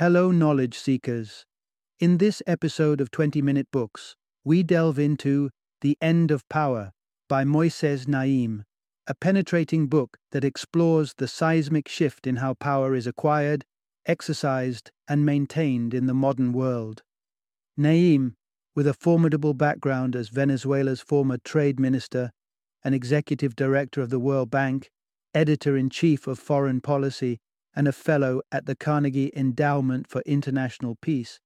Hello, knowledge seekers. In this episode of 20 Minute Books, we delve into The End of Power by Moises Naim, a penetrating book that explores the seismic shift in how power is acquired, exercised, and maintained in the modern world. Naim, with a formidable background as Venezuela's former trade minister, an executive director of the World Bank, editor in chief of foreign policy, and a fellow at the Carnegie Endowment for International Peace,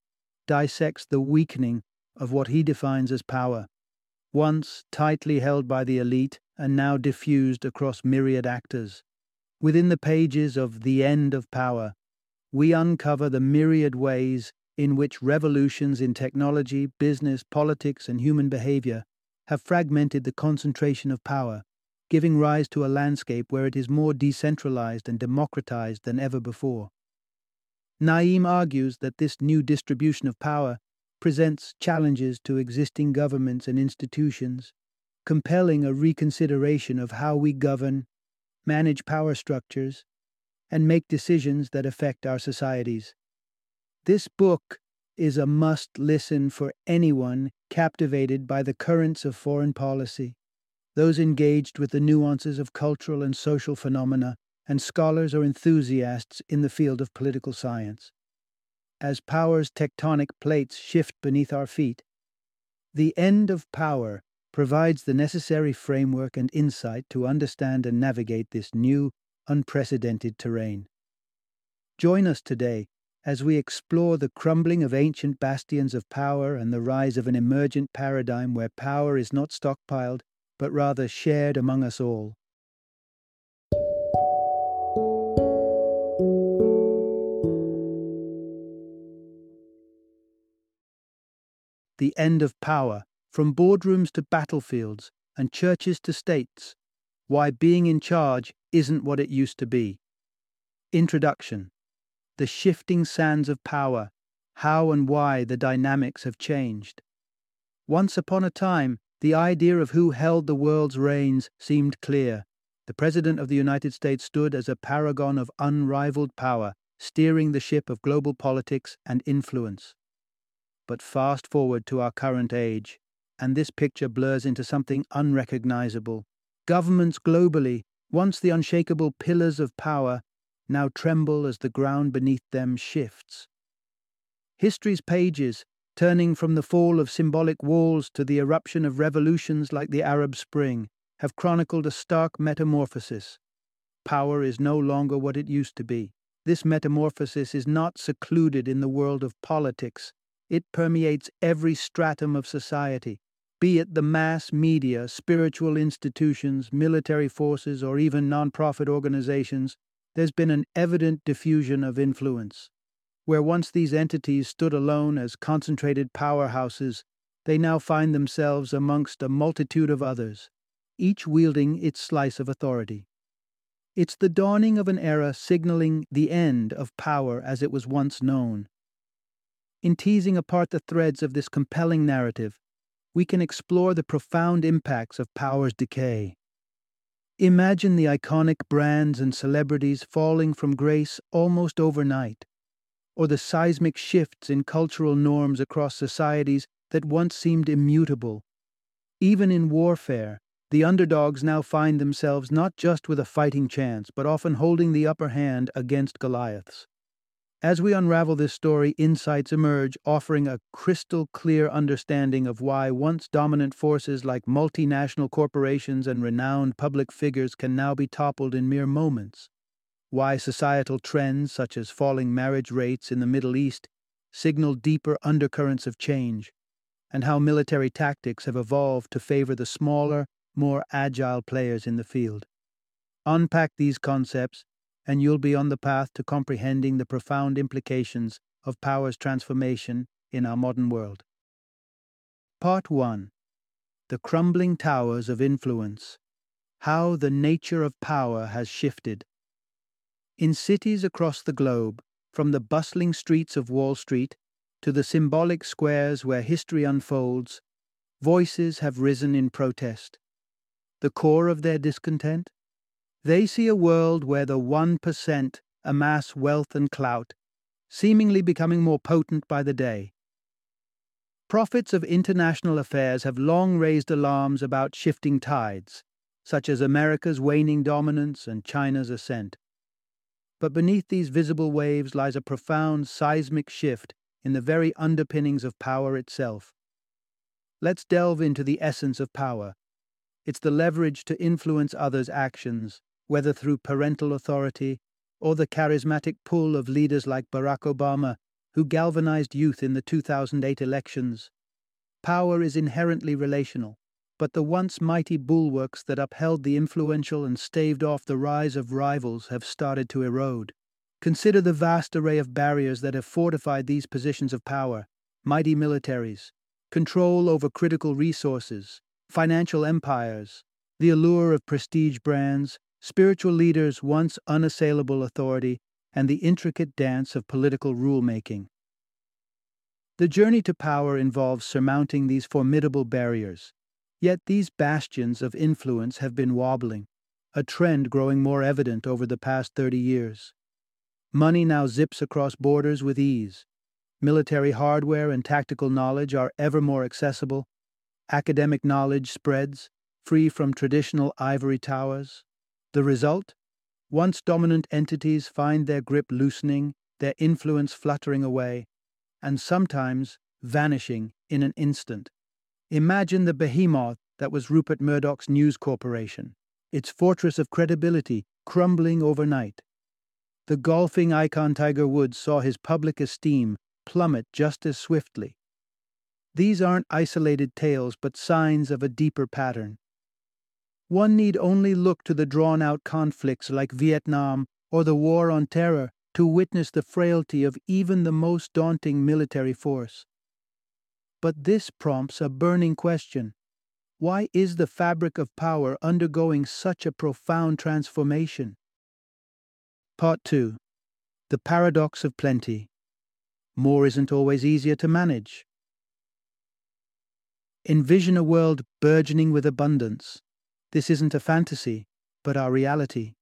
dissects the weakening of what he defines as power, once tightly held by the elite and now diffused across myriad actors. Within the pages of The End of Power, we uncover the myriad ways in which revolutions in technology, business, politics, and human behavior have fragmented the concentration of power giving rise to a landscape where it is more decentralized and democratized than ever before. Naim argues that this new distribution of power presents challenges to existing governments and institutions, compelling a reconsideration of how we govern, manage power structures, and make decisions that affect our societies. This book is a must listen for anyone captivated by the currents of foreign policy those engaged with the nuances of cultural and social phenomena, and scholars or enthusiasts in the field of political science. As power's tectonic plates shift beneath our feet, the end of power provides the necessary framework and insight to understand and navigate this new, unprecedented terrain. Join us today as we explore the crumbling of ancient bastions of power and the rise of an emergent paradigm where power is not stockpiled but rather shared among us all. The End of Power, from boardrooms to battlefields and churches to states, why being in charge isn't what it used to be. Introduction The shifting sands of power, how and why the dynamics have changed. Once upon a time, the idea of who held the world's reins seemed clear. The President of the United States stood as a paragon of unrivaled power, steering the ship of global politics and influence. But fast forward to our current age, and this picture blurs into something unrecognizable. Governments globally, once the unshakable pillars of power, now tremble as the ground beneath them shifts. History's pages turning from the fall of symbolic walls to the eruption of revolutions like the Arab Spring, have chronicled a stark metamorphosis. Power is no longer what it used to be. This metamorphosis is not secluded in the world of politics. It permeates every stratum of society, be it the mass media, spiritual institutions, military forces, or even nonprofit organizations. There's been an evident diffusion of influence. Where once these entities stood alone as concentrated powerhouses, they now find themselves amongst a multitude of others, each wielding its slice of authority. It's the dawning of an era signaling the end of power as it was once known. In teasing apart the threads of this compelling narrative, we can explore the profound impacts of power's decay. Imagine the iconic brands and celebrities falling from grace almost overnight or the seismic shifts in cultural norms across societies that once seemed immutable. Even in warfare, the underdogs now find themselves not just with a fighting chance, but often holding the upper hand against Goliaths. As we unravel this story, insights emerge offering a crystal clear understanding of why once dominant forces like multinational corporations and renowned public figures can now be toppled in mere moments why societal trends such as falling marriage rates in the Middle East signal deeper undercurrents of change, and how military tactics have evolved to favor the smaller, more agile players in the field. Unpack these concepts, and you'll be on the path to comprehending the profound implications of power's transformation in our modern world. Part 1 The Crumbling Towers of Influence How the Nature of Power Has Shifted. In cities across the globe, from the bustling streets of Wall Street to the symbolic squares where history unfolds, voices have risen in protest. The core of their discontent? They see a world where the 1% amass wealth and clout, seemingly becoming more potent by the day. Prophets of international affairs have long raised alarms about shifting tides, such as America's waning dominance and China's ascent. But beneath these visible waves lies a profound seismic shift in the very underpinnings of power itself. Let's delve into the essence of power. It's the leverage to influence others' actions, whether through parental authority or the charismatic pull of leaders like Barack Obama who galvanized youth in the 2008 elections. Power is inherently relational, but the once mighty bulwarks that upheld the influential and staved off the rise of rivals have started to erode. Consider the vast array of barriers that have fortified these positions of power mighty militaries, control over critical resources, financial empires, the allure of prestige brands, spiritual leaders' once unassailable authority, and the intricate dance of political rulemaking. The journey to power involves surmounting these formidable barriers. Yet these bastions of influence have been wobbling, a trend growing more evident over the past 30 years. Money now zips across borders with ease. Military hardware and tactical knowledge are ever more accessible. Academic knowledge spreads, free from traditional ivory towers. The result? Once dominant entities find their grip loosening, their influence fluttering away, and sometimes vanishing in an instant. Imagine the behemoth that was Rupert Murdoch's News Corporation, its fortress of credibility crumbling overnight. The golfing icon Tiger Woods saw his public esteem plummet just as swiftly. These aren't isolated tales, but signs of a deeper pattern. One need only look to the drawn out conflicts like Vietnam or the War on Terror to witness the frailty of even the most daunting military force. But this prompts a burning question Why is the fabric of power undergoing such a profound transformation? Part 2 The Paradox of Plenty. More isn't always easier to manage. Envision a world burgeoning with abundance. This isn't a fantasy, but our reality.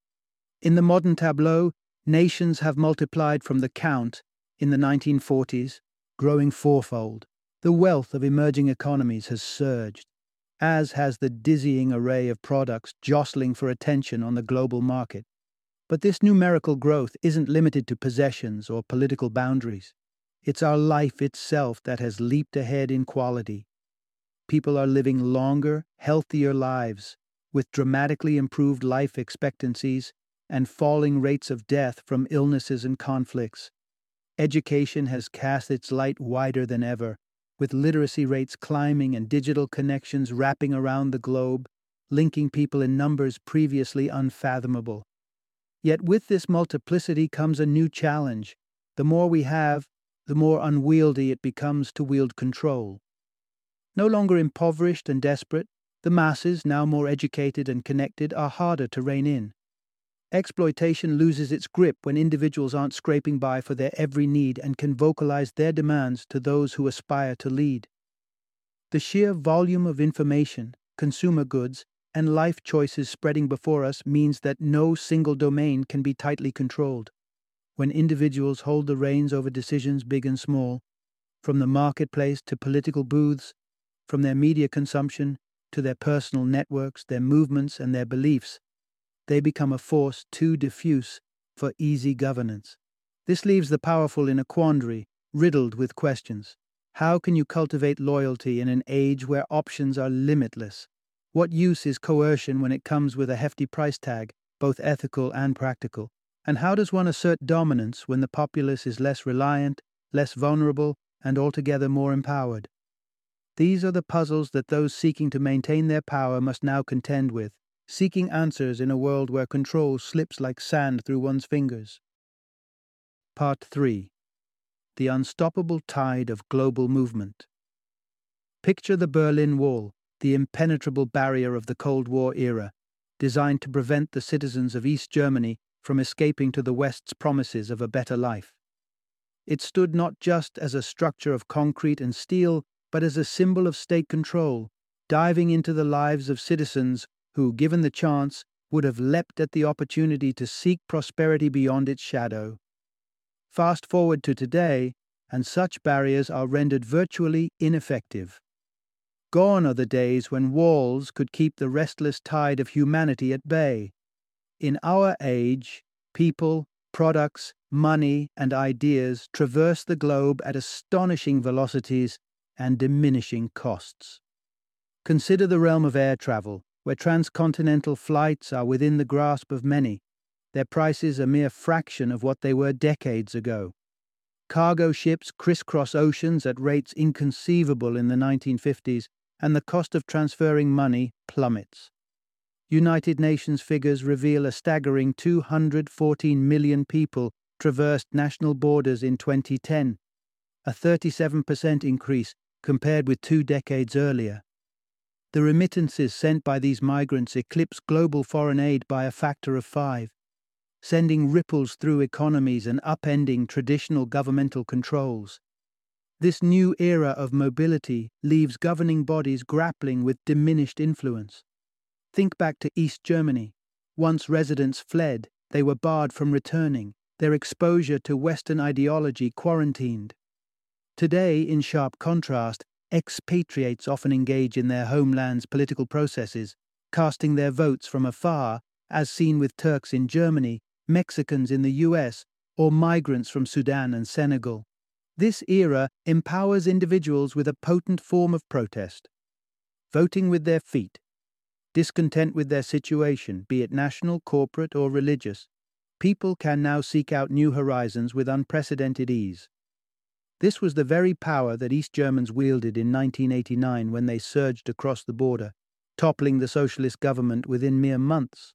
In the modern tableau, nations have multiplied from the count in the 1940s, growing fourfold. The wealth of emerging economies has surged, as has the dizzying array of products jostling for attention on the global market. But this numerical growth isn't limited to possessions or political boundaries. It's our life itself that has leaped ahead in quality. People are living longer, healthier lives, with dramatically improved life expectancies and falling rates of death from illnesses and conflicts. Education has cast its light wider than ever, with literacy rates climbing and digital connections wrapping around the globe, linking people in numbers previously unfathomable. Yet with this multiplicity comes a new challenge. The more we have, the more unwieldy it becomes to wield control. No longer impoverished and desperate, the masses, now more educated and connected, are harder to rein in. Exploitation loses its grip when individuals aren't scraping by for their every need and can vocalize their demands to those who aspire to lead. The sheer volume of information, consumer goods, and life choices spreading before us means that no single domain can be tightly controlled. When individuals hold the reins over decisions big and small, from the marketplace to political booths, from their media consumption to their personal networks, their movements, and their beliefs, they become a force too diffuse for easy governance. This leaves the powerful in a quandary, riddled with questions. How can you cultivate loyalty in an age where options are limitless? What use is coercion when it comes with a hefty price tag, both ethical and practical? And how does one assert dominance when the populace is less reliant, less vulnerable, and altogether more empowered? These are the puzzles that those seeking to maintain their power must now contend with, seeking answers in a world where control slips like sand through one's fingers. Part 3 The Unstoppable Tide of Global Movement. Picture the Berlin Wall, the impenetrable barrier of the Cold War era, designed to prevent the citizens of East Germany from escaping to the West's promises of a better life. It stood not just as a structure of concrete and steel, but as a symbol of state control, diving into the lives of citizens who, given the chance, would have leapt at the opportunity to seek prosperity beyond its shadow. Fast forward to today, and such barriers are rendered virtually ineffective. Gone are the days when walls could keep the restless tide of humanity at bay. In our age, people, products, money, and ideas traverse the globe at astonishing velocities and diminishing costs. Consider the realm of air travel, where transcontinental flights are within the grasp of many, their prices a mere fraction of what they were decades ago. Cargo ships crisscross oceans at rates inconceivable in the 1950s, and the cost of transferring money plummets. United Nations figures reveal a staggering 214 million people traversed national borders in 2010, a 37% increase compared with two decades earlier. The remittances sent by these migrants eclipse global foreign aid by a factor of five, sending ripples through economies and upending traditional governmental controls. This new era of mobility leaves governing bodies grappling with diminished influence. Think back to East Germany. Once residents fled, they were barred from returning, their exposure to Western ideology quarantined. Today, in sharp contrast, expatriates often engage in their homeland's political processes, casting their votes from afar, as seen with Turks in Germany, Mexicans in the US, or migrants from Sudan and Senegal. This era empowers individuals with a potent form of protest. Voting with their feet, discontent with their situation, be it national, corporate, or religious, people can now seek out new horizons with unprecedented ease. This was the very power that East Germans wielded in 1989 when they surged across the border, toppling the socialist government within mere months.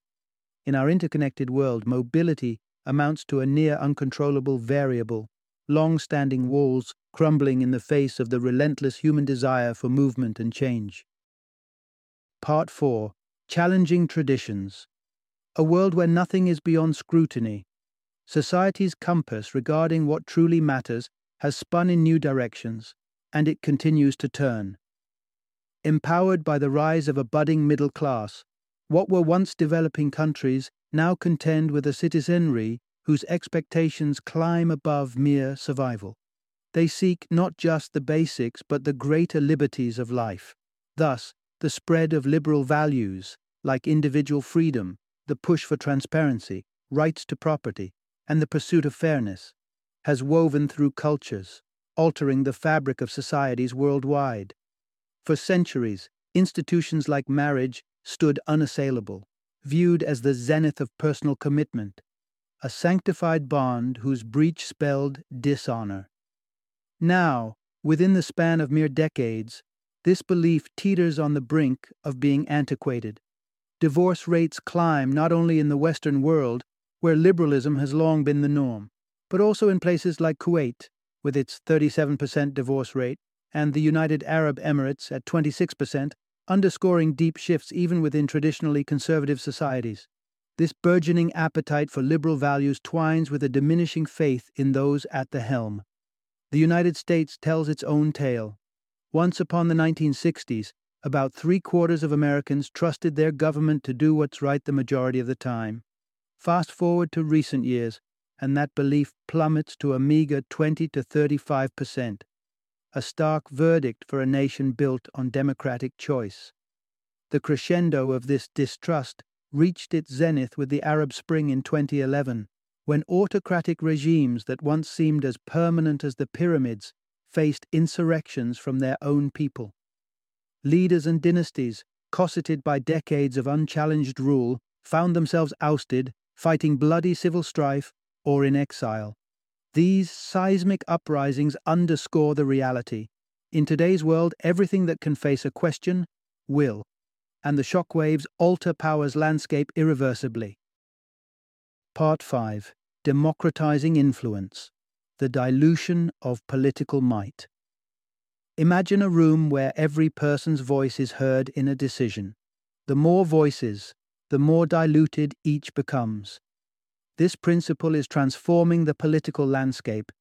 In our interconnected world, mobility amounts to a near uncontrollable variable, long standing walls crumbling in the face of the relentless human desire for movement and change. Part 4 Challenging Traditions a world where nothing is beyond scrutiny. Society's compass regarding what truly matters has spun in new directions, and it continues to turn. Empowered by the rise of a budding middle class, what were once developing countries now contend with a citizenry whose expectations climb above mere survival. They seek not just the basics but the greater liberties of life. Thus, the spread of liberal values, like individual freedom, the push for transparency, rights to property, and the pursuit of fairness, has woven through cultures, altering the fabric of societies worldwide. For centuries, institutions like marriage stood unassailable, viewed as the zenith of personal commitment, a sanctified bond whose breach spelled dishonor. Now, within the span of mere decades, this belief teeters on the brink of being antiquated, divorce rates climb not only in the Western world, where liberalism has long been the norm, but also in places like Kuwait, with its 37% divorce rate, and the United Arab Emirates at 26%, underscoring deep shifts even within traditionally conservative societies. This burgeoning appetite for liberal values twines with a diminishing faith in those at the helm. The United States tells its own tale. Once upon the 1960s, about three quarters of Americans trusted their government to do what's right the majority of the time. Fast forward to recent years, and that belief plummets to a meager 20 to 35 percent. A stark verdict for a nation built on democratic choice. The crescendo of this distrust reached its zenith with the Arab Spring in 2011, when autocratic regimes that once seemed as permanent as the pyramids faced insurrections from their own people. Leaders and dynasties, cosseted by decades of unchallenged rule, found themselves ousted, fighting bloody civil strife, or in exile. These seismic uprisings underscore the reality. In today's world, everything that can face a question will, and the shockwaves alter power's landscape irreversibly. Part 5 Democratizing Influence The Dilution of Political Might. Imagine a room where every person's voice is heard in a decision. The more voices, the more diluted each becomes. This principle is transforming the political landscape,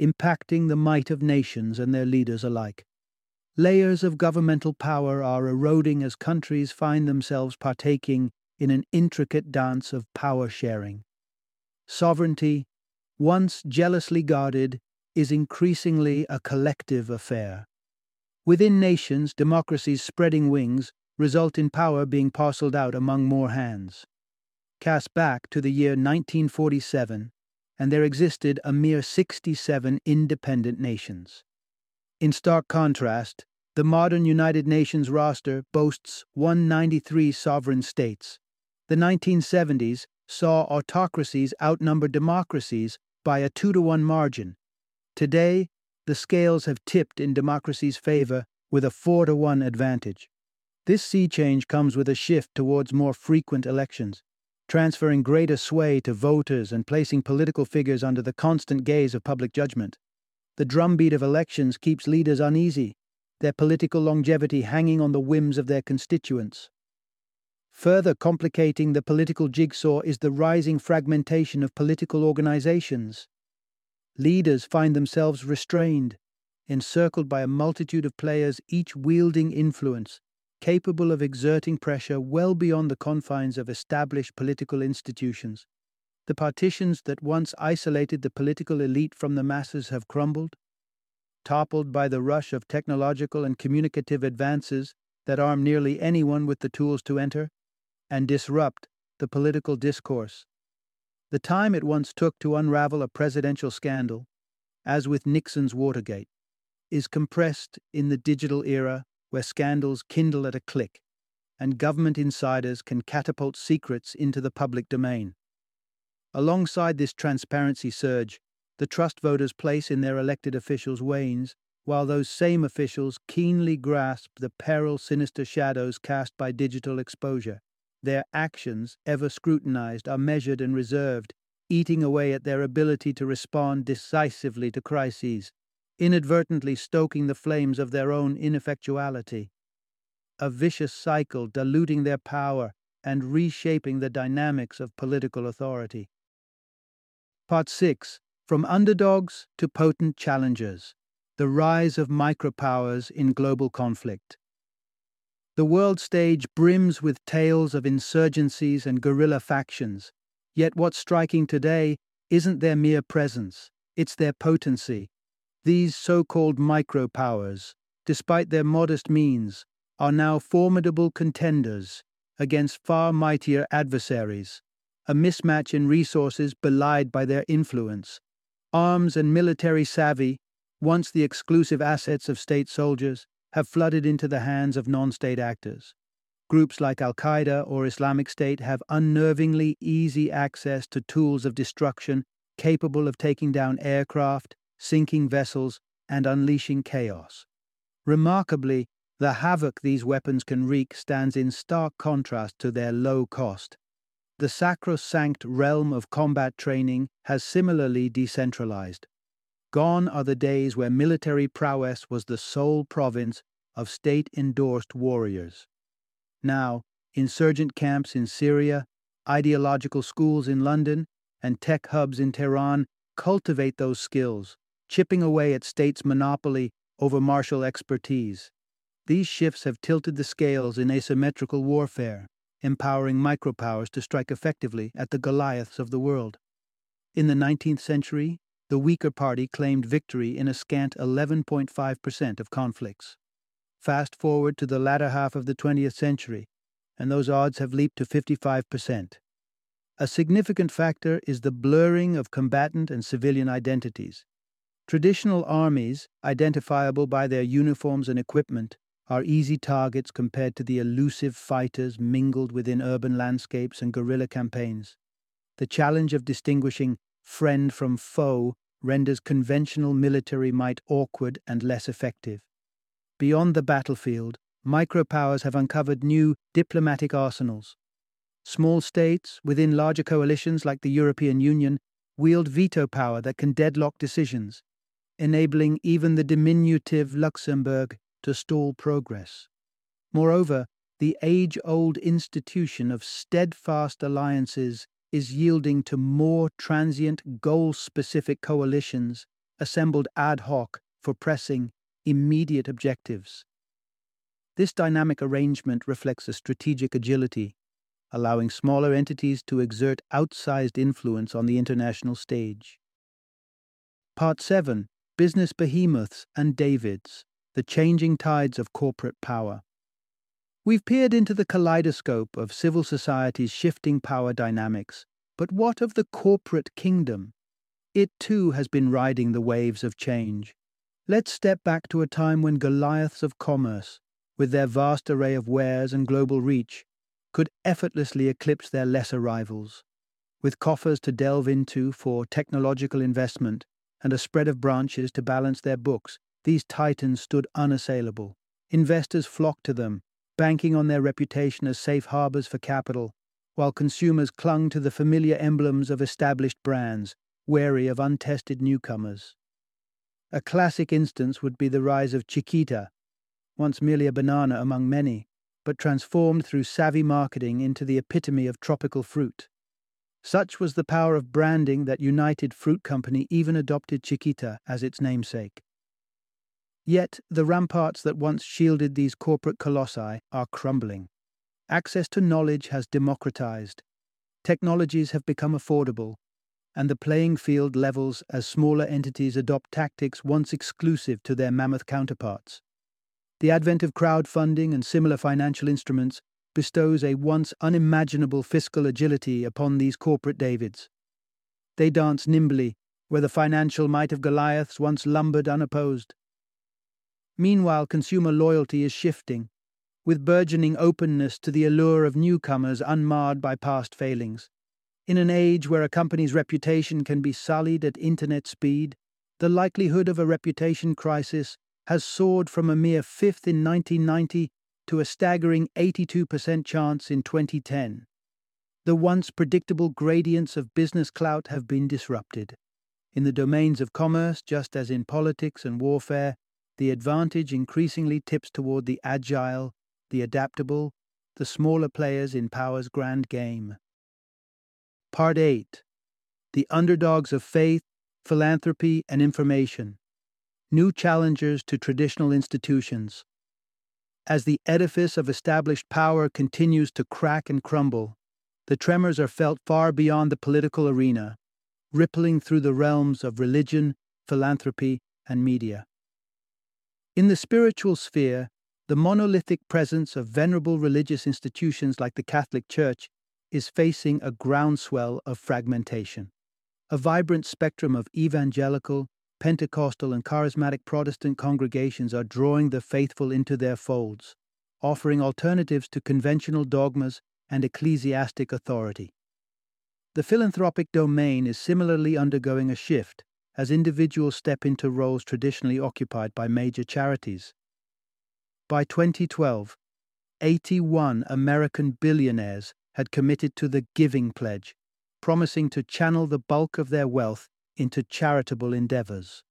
impacting the might of nations and their leaders alike. Layers of governmental power are eroding as countries find themselves partaking in an intricate dance of power sharing. Sovereignty, once jealously guarded, is increasingly a collective affair. Within nations, democracy's spreading wings result in power being parceled out among more hands. Cast back to the year 1947, and there existed a mere 67 independent nations. In stark contrast, the modern United Nations roster boasts 193 sovereign states. The 1970s saw autocracies outnumber democracies by a 2 to 1 margin. Today, the scales have tipped in democracy's favor with a 4 to 1 advantage. This sea change comes with a shift towards more frequent elections, transferring greater sway to voters and placing political figures under the constant gaze of public judgment. The drumbeat of elections keeps leaders uneasy, their political longevity hanging on the whims of their constituents. Further complicating the political jigsaw is the rising fragmentation of political organizations. Leaders find themselves restrained, encircled by a multitude of players, each wielding influence, capable of exerting pressure well beyond the confines of established political institutions. The partitions that once isolated the political elite from the masses have crumbled, toppled by the rush of technological and communicative advances that arm nearly anyone with the tools to enter and disrupt the political discourse. The time it once took to unravel a presidential scandal, as with Nixon's Watergate, is compressed in the digital era where scandals kindle at a click and government insiders can catapult secrets into the public domain. Alongside this transparency surge, the trust voters place in their elected officials wanes, while those same officials keenly grasp the peril sinister shadows cast by digital exposure. Their actions, ever scrutinized, are measured and reserved, eating away at their ability to respond decisively to crises inadvertently stoking the flames of their own ineffectuality. A vicious cycle diluting their power and reshaping the dynamics of political authority. Part 6 From Underdogs to Potent Challengers The Rise of Micropowers in Global Conflict. The world stage brims with tales of insurgencies and guerrilla factions, yet what's striking today isn't their mere presence, it's their potency these so called micropowers, despite their modest means, are now formidable contenders against far mightier adversaries, a mismatch in resources belied by their influence. Arms and military savvy, once the exclusive assets of state soldiers, have flooded into the hands of non state actors. Groups like Al Qaeda or Islamic State have unnervingly easy access to tools of destruction capable of taking down aircraft, sinking vessels, and unleashing chaos. Remarkably, the havoc these weapons can wreak stands in stark contrast to their low cost. The sacrosanct realm of combat training has similarly decentralized. Gone are the days where military prowess was the sole province of state endorsed warriors. Now, insurgent camps in Syria, ideological schools in London, and tech hubs in Tehran cultivate those skills, chipping away at states' monopoly over martial expertise. These shifts have tilted the scales in asymmetrical warfare, empowering micropowers to strike effectively at the Goliaths of the world. In the 19th century, the weaker party claimed victory in a scant 11.5% of conflicts. Fast forward to the latter half of the 20th century, and those odds have leaped to 55%. A significant factor is the blurring of combatant and civilian identities. Traditional armies, identifiable by their uniforms and equipment, are easy targets compared to the elusive fighters mingled within urban landscapes and guerrilla campaigns. The challenge of distinguishing friend from foe renders conventional military might awkward and less effective. Beyond the battlefield, micropowers have uncovered new diplomatic arsenals. Small states, within larger coalitions like the European Union, wield veto power that can deadlock decisions enabling even the diminutive Luxembourg to stall progress. Moreover, the age old institution of steadfast alliances is yielding to more transient, goal specific coalitions assembled ad hoc for pressing, immediate objectives. This dynamic arrangement reflects a strategic agility, allowing smaller entities to exert outsized influence on the international stage. Part 7 Business Behemoths and Davids The Changing Tides of Corporate Power. We've peered into the kaleidoscope of civil society's shifting power dynamics, but what of the corporate kingdom? It too has been riding the waves of change. Let's step back to a time when Goliaths of commerce, with their vast array of wares and global reach, could effortlessly eclipse their lesser rivals. With coffers to delve into for technological investment and a spread of branches to balance their books, these titans stood unassailable. Investors flocked to them, banking on their reputation as safe harbors for capital, while consumers clung to the familiar emblems of established brands, wary of untested newcomers. A classic instance would be the rise of Chiquita, once merely a banana among many, but transformed through savvy marketing into the epitome of tropical fruit. Such was the power of branding that United Fruit Company even adopted Chiquita as its namesake. Yet the ramparts that once shielded these corporate colossi are crumbling. Access to knowledge has democratized, technologies have become affordable, and the playing field levels as smaller entities adopt tactics once exclusive to their mammoth counterparts. The advent of crowdfunding and similar financial instruments bestows a once unimaginable fiscal agility upon these corporate Davids. They dance nimbly where the financial might of Goliaths once lumbered unopposed. Meanwhile, consumer loyalty is shifting, with burgeoning openness to the allure of newcomers unmarred by past failings. In an age where a company's reputation can be sullied at internet speed, the likelihood of a reputation crisis has soared from a mere fifth in 1990 to a staggering 82% chance in 2010. The once predictable gradients of business clout have been disrupted. In the domains of commerce, just as in politics and warfare, the advantage increasingly tips toward the agile, the adaptable, the smaller players in power's grand game. Part 8 The Underdogs of Faith, Philanthropy, and Information new challengers to traditional institutions. As the edifice of established power continues to crack and crumble, the tremors are felt far beyond the political arena, rippling through the realms of religion, philanthropy, and media. In the spiritual sphere, the monolithic presence of venerable religious institutions like the Catholic Church is facing a groundswell of fragmentation. A vibrant spectrum of evangelical, Pentecostal and charismatic Protestant congregations are drawing the faithful into their folds, offering alternatives to conventional dogmas and ecclesiastic authority. The philanthropic domain is similarly undergoing a shift as individuals step into roles traditionally occupied by major charities. By 2012, 81 American billionaires had committed to the Giving Pledge, promising to channel the bulk of their wealth into charitable endeavors.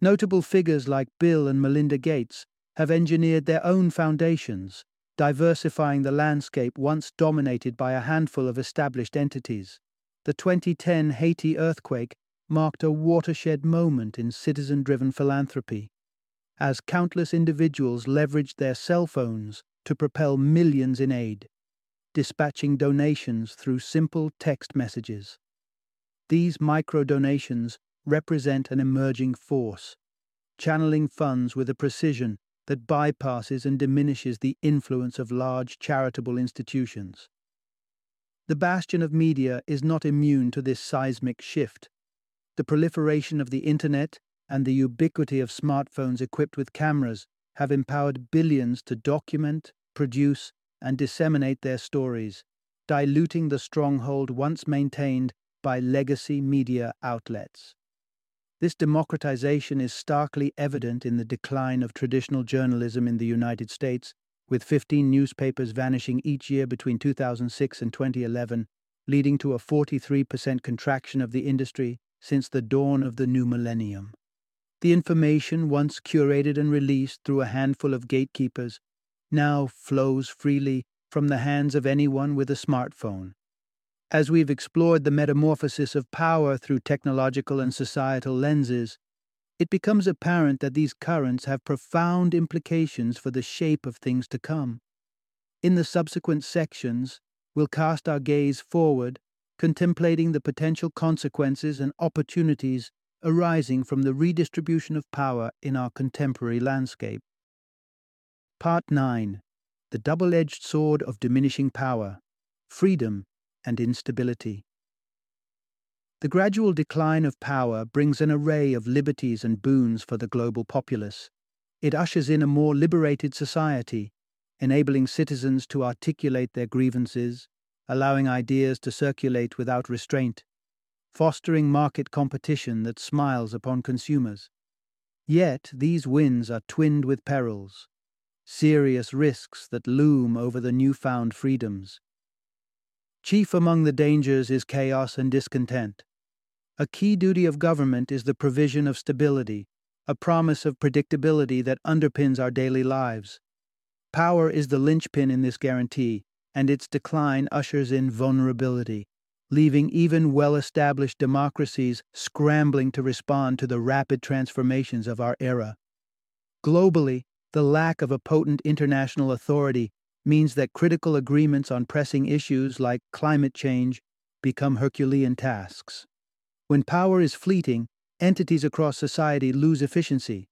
Notable figures like Bill and Melinda Gates have engineered their own foundations, diversifying the landscape once dominated by a handful of established entities. The 2010 Haiti earthquake marked a watershed moment in citizen driven philanthropy, as countless individuals leveraged their cell phones to propel millions in aid, dispatching donations through simple text messages. These micro donations represent an emerging force, channeling funds with a precision that bypasses and diminishes the influence of large charitable institutions. The bastion of media is not immune to this seismic shift. The proliferation of the Internet and the ubiquity of smartphones equipped with cameras have empowered billions to document, produce, and disseminate their stories, diluting the stronghold once maintained by legacy media outlets. This democratization is starkly evident in the decline of traditional journalism in the United States, with 15 newspapers vanishing each year between 2006 and 2011, leading to a 43% contraction of the industry since the dawn of the new millennium. The information once curated and released through a handful of gatekeepers now flows freely from the hands of anyone with a smartphone, as we've explored the metamorphosis of power through technological and societal lenses, it becomes apparent that these currents have profound implications for the shape of things to come. In the subsequent sections, we'll cast our gaze forward, contemplating the potential consequences and opportunities arising from the redistribution of power in our contemporary landscape. Part 9 The Double Edged Sword of Diminishing Power Freedom and Instability. The gradual decline of power brings an array of liberties and boons for the global populace. It ushers in a more liberated society, enabling citizens to articulate their grievances, allowing ideas to circulate without restraint, fostering market competition that smiles upon consumers. Yet these wins are twinned with perils, serious risks that loom over the newfound freedoms. Chief among the dangers is chaos and discontent. A key duty of government is the provision of stability, a promise of predictability that underpins our daily lives. Power is the linchpin in this guarantee, and its decline ushers in vulnerability, leaving even well established democracies scrambling to respond to the rapid transformations of our era. Globally, the lack of a potent international authority means that critical agreements on pressing issues like climate change become Herculean tasks. When power is fleeting, entities across society lose efficiency.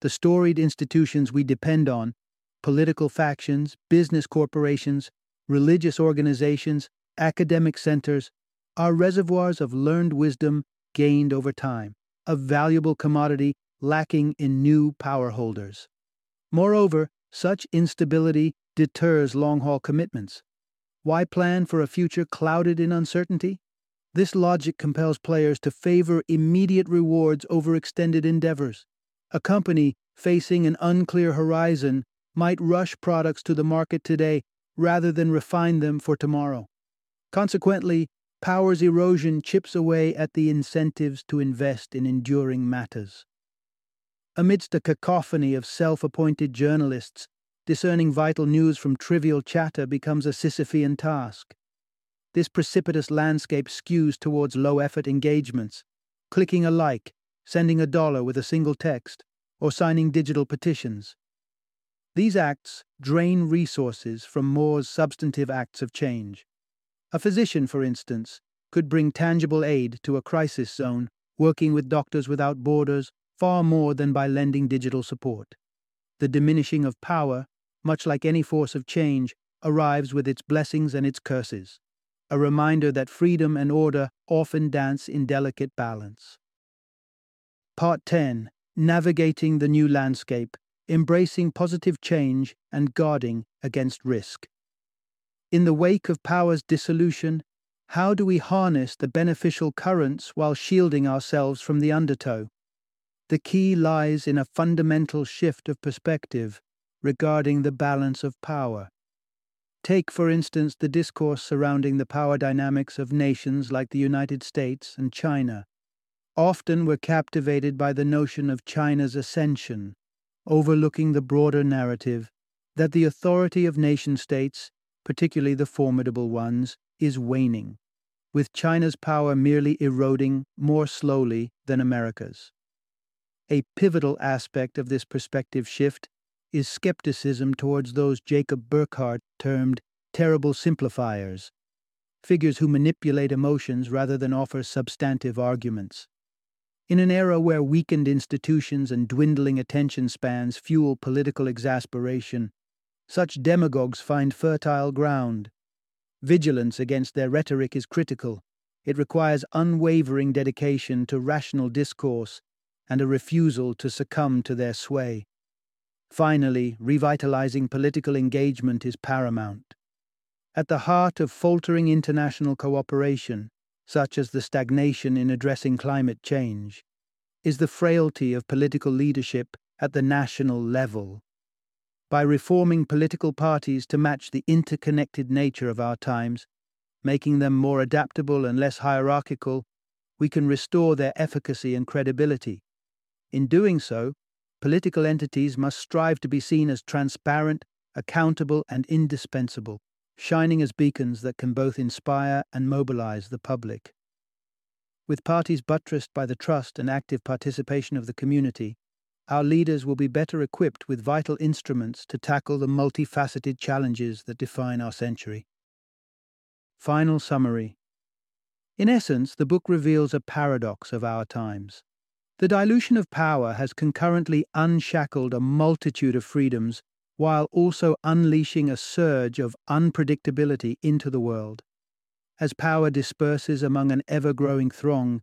The storied institutions we depend on political factions, business corporations, religious organizations, academic centers are reservoirs of learned wisdom gained over time, a valuable commodity lacking in new power holders. Moreover, such instability deters long haul commitments. Why plan for a future clouded in uncertainty? This logic compels players to favor immediate rewards over extended endeavors. A company facing an unclear horizon might rush products to the market today rather than refine them for tomorrow. Consequently, power's erosion chips away at the incentives to invest in enduring matters. Amidst a cacophony of self appointed journalists, discerning vital news from trivial chatter becomes a Sisyphean task. This precipitous landscape skews towards low effort engagements, clicking a like, sending a dollar with a single text, or signing digital petitions. These acts drain resources from more substantive acts of change. A physician, for instance, could bring tangible aid to a crisis zone, working with Doctors Without Borders far more than by lending digital support. The diminishing of power, much like any force of change, arrives with its blessings and its curses a reminder that freedom and order often dance in delicate balance. Part 10 Navigating the New Landscape, Embracing Positive Change and Guarding Against Risk. In the wake of power's dissolution, how do we harness the beneficial currents while shielding ourselves from the undertow? The key lies in a fundamental shift of perspective regarding the balance of power. Take, for instance, the discourse surrounding the power dynamics of nations like the United States and China. Often we're captivated by the notion of China's ascension, overlooking the broader narrative that the authority of nation states, particularly the formidable ones, is waning, with China's power merely eroding more slowly than America's. A pivotal aspect of this perspective shift is skepticism towards those Jacob Burckhardt termed terrible simplifiers, figures who manipulate emotions rather than offer substantive arguments. In an era where weakened institutions and dwindling attention spans fuel political exasperation, such demagogues find fertile ground. Vigilance against their rhetoric is critical. It requires unwavering dedication to rational discourse and a refusal to succumb to their sway. Finally, revitalizing political engagement is paramount. At the heart of faltering international cooperation, such as the stagnation in addressing climate change, is the frailty of political leadership at the national level. By reforming political parties to match the interconnected nature of our times, making them more adaptable and less hierarchical, we can restore their efficacy and credibility. In doing so, political entities must strive to be seen as transparent, accountable, and indispensable, shining as beacons that can both inspire and mobilize the public. With parties buttressed by the trust and active participation of the community, our leaders will be better equipped with vital instruments to tackle the multifaceted challenges that define our century. Final summary In essence, the book reveals a paradox of our times. The dilution of power has concurrently unshackled a multitude of freedoms while also unleashing a surge of unpredictability into the world. As power disperses among an ever growing throng,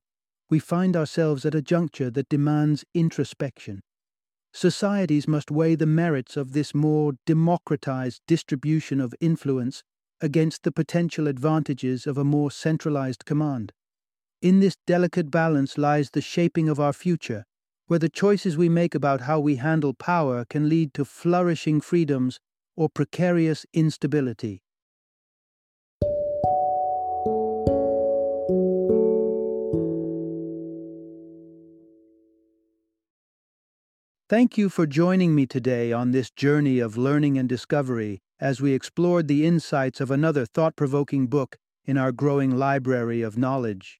we find ourselves at a juncture that demands introspection. Societies must weigh the merits of this more democratized distribution of influence against the potential advantages of a more centralized command. In this delicate balance lies the shaping of our future, where the choices we make about how we handle power can lead to flourishing freedoms or precarious instability. Thank you for joining me today on this journey of learning and discovery as we explored the insights of another thought provoking book in our growing library of knowledge.